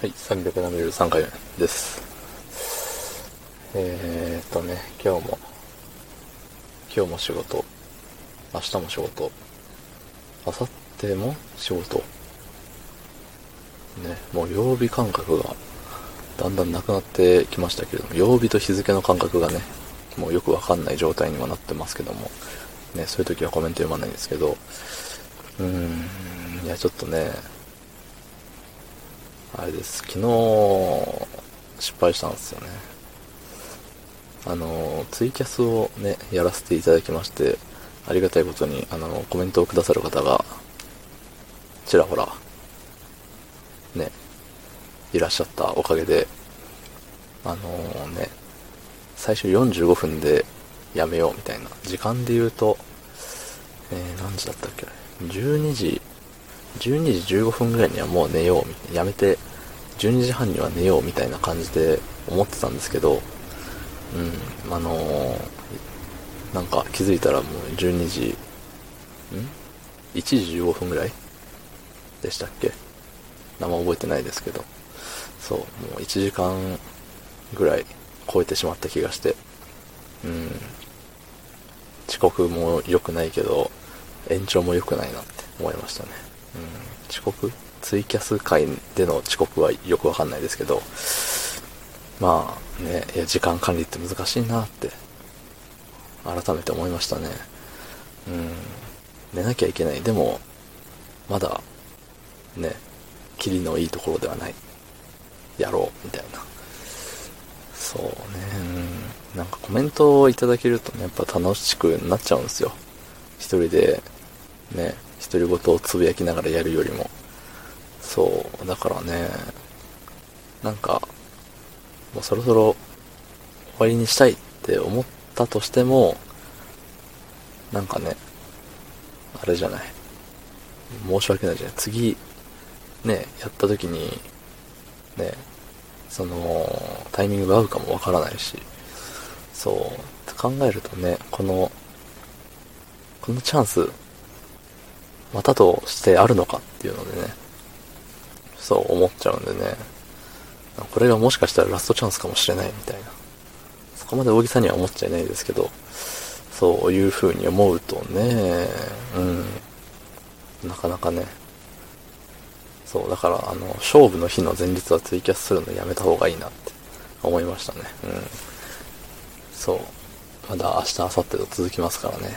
はい、373回目です。えー、っとね、今日も、今日も仕事、明日も仕事、明後日も仕事。ね、もう曜日感覚がだんだんなくなってきましたけれども、曜日と日付の感覚がね、もうよくわかんない状態にはなってますけども、ね、そういう時はコメント読まないんですけど、うーん、いや、ちょっとね、あれです、昨日、失敗したんですよね。あの、ツイキャスをね、やらせていただきまして、ありがたいことに、あの、コメントをくださる方が、ちらほら、ね、いらっしゃったおかげで、あのね、最初45分でやめようみたいな。時間で言うと、えー、何時だったっけ ?12 時12時15分ぐらいにはもう寝よう、やめて、12時半には寝ようみたいな感じで思ってたんですけど、うん、あのー、なんか気づいたらもう12時、ん ?1 時15分ぐらいでしたっけ？名前覚えてないですけど、そう、もう1時間ぐらい超えてしまった気がして、うん、遅刻も良くないけど、延長も良くないなって思いましたね。遅刻？ツイキャス会での遅刻はよくわかんないですけど、まあね、いや、時間管理って難しいなって、改めて思いましたね。うん、寝なきゃいけない。でも、まだ、ね、キリのいいところではない。やろう、みたいな。そうね、うん、なんかコメントをいただけるとね、やっぱ楽しくなっちゃうんですよ。一人で、ね、独り言をつぶやきながらやるよりも。そう、だからね、なんか、もうそろそろ終わりにしたいって思ったとしても、なんかね、あれじゃない。申し訳ないじゃない。次、ね、やった時に、ね、その、タイミングが合うかもわからないし、そう、考えるとね、この、このチャンス、またとしてあるのかっていうのでね、そう思っちゃうんでね、これがもしかしたらラストチャンスかもしれないみたいな。そこまで大げさには思っちゃいないですけど、そういう風に思うとね、うん、なかなかね、そう、だから、あの、勝負の日の前日はツイキャスするのやめた方がいいなって思いましたね。うん。そう。まだ明日、明後日と続きますからね。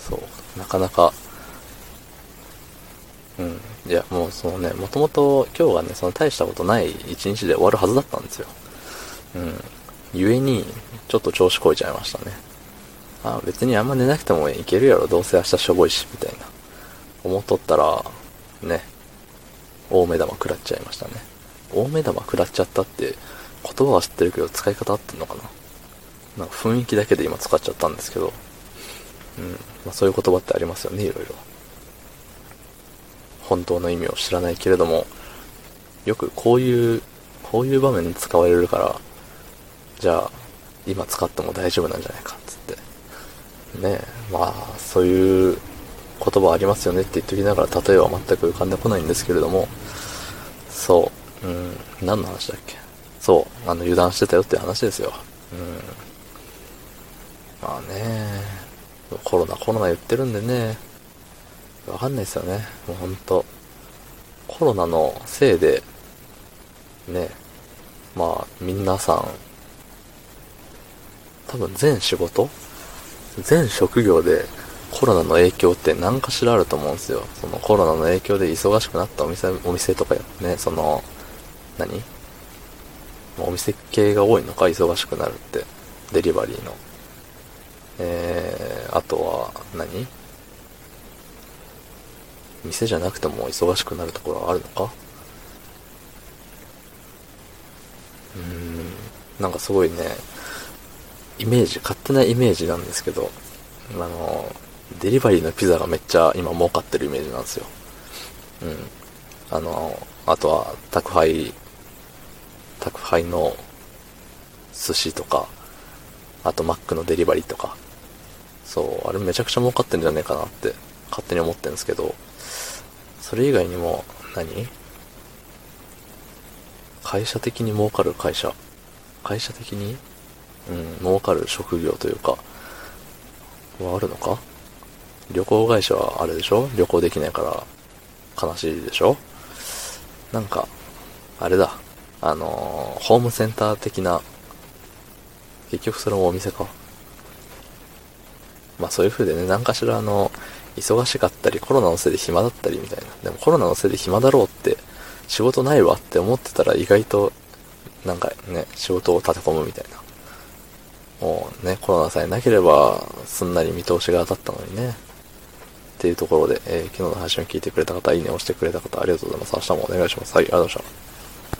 そう。なかなかうん。いや、もうそのね、もともと今日がね、その大したことない一日で終わるはずだったんですよ。うん。故に、ちょっと調子こいちゃいましたね。あ、別にあんま寝なくてもいけるやろ、どうせ明日しょぼいし、みたいな。思っとったら、ね、大目玉食らっちゃいましたね。大目玉食らっちゃったって、言葉は知ってるけど使い方合ってんのかななんか雰囲気だけで今使っちゃったんですけど、うん。まあそういう言葉ってありますよね、いろいろ。本当の意味を知らないけれども、よくこういう、こういう場面に使われるから、じゃあ、今使っても大丈夫なんじゃないか、つって。ねえまあ、そういう言葉ありますよねって言っときながら、例えは全く浮かんでこないんですけれども、そう、うん、何の話だっけ？そう、あの、油断してたよって話ですよ。うん。まあね、コロナコロナ言ってるんでね、わかんないですよね。もうほんと。コロナのせいで、ね、まあ、皆さん、多分全仕事全職業でコロナの影響って何かしらあると思うんですよ。そのコロナの影響で忙しくなったお店、お店とかね、その、何？お店系が多いのか、忙しくなるって。デリバリーの。えー、あとは何、店じゃなくても忙しくなるところはあるのか？うーん、なんかすごいね、イメージ、勝手なイメージなんですけど、あの、デリバリーのピザがめっちゃ今儲かってるイメージなんですよ。うん。あの、あとは宅配、宅配の寿司とか、あとマックのデリバリーとか、そう、あれめちゃくちゃ儲かってんじゃねえかなって勝手に思ってるんですけど、それ以外にも何、会社的に儲かる会社。会社的に？うん、儲かる職業というか、はあるのか？旅行会社はあれでしょ？旅行できないから。悲しいでしょ？なんか、あれだ。あのー、ホームセンター的な、結局それもお店か。まあそういう風でね、何かしらあの、忙しかったり、コロナのせいで暇だったりみたいな。でもコロナのせいで暇だろうって、仕事ないわって思ってたら意外と、なんかね、仕事を立て込むみたいな。もうね、コロナさえなければ、すんなり見通しが当たったのにね。っていうところで、えー、昨日の配信を聞いてくれた方、いいねを押してくれた方、ありがとうございます。明日もお願いします。はい、ありがとうございました。